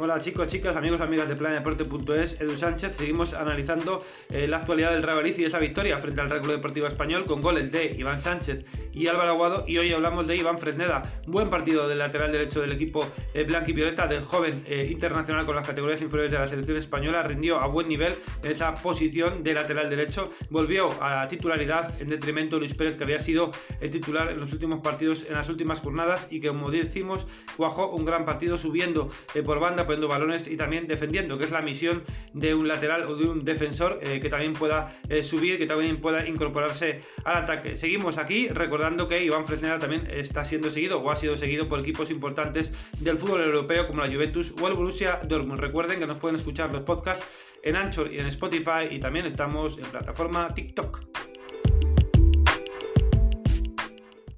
Hola chicos, chicas, amigos, amigas de planedeporte.es, Edu Sánchez. Seguimos analizando eh, la actualidad del Real Madrid y esa victoria frente al Real Deportivo Español con goles de Iván Sánchez y Álvaro Aguado. Y hoy hablamos de Iván Fresneda. Buen partido del lateral derecho del equipo eh, y violeta, del joven eh, internacional con las categorías inferiores de la selección española. Rindió a buen nivel en esa posición de lateral derecho. Volvió a la titularidad en detrimento de Luis Pérez, que había sido el titular en los últimos partidos, en las últimas jornadas y que, como decimos, cuajó un gran partido subiendo eh, por banda poniendo balones y también defendiendo, que es la misión de un lateral o de un defensor eh, que también pueda eh, subir, que también pueda incorporarse al ataque. Seguimos aquí recordando que Iván Fresneda también está siendo seguido o ha sido seguido por equipos importantes del fútbol europeo como la Juventus o el Borussia Dortmund. Recuerden que nos pueden escuchar los podcasts en Anchor y en Spotify y también estamos en plataforma TikTok.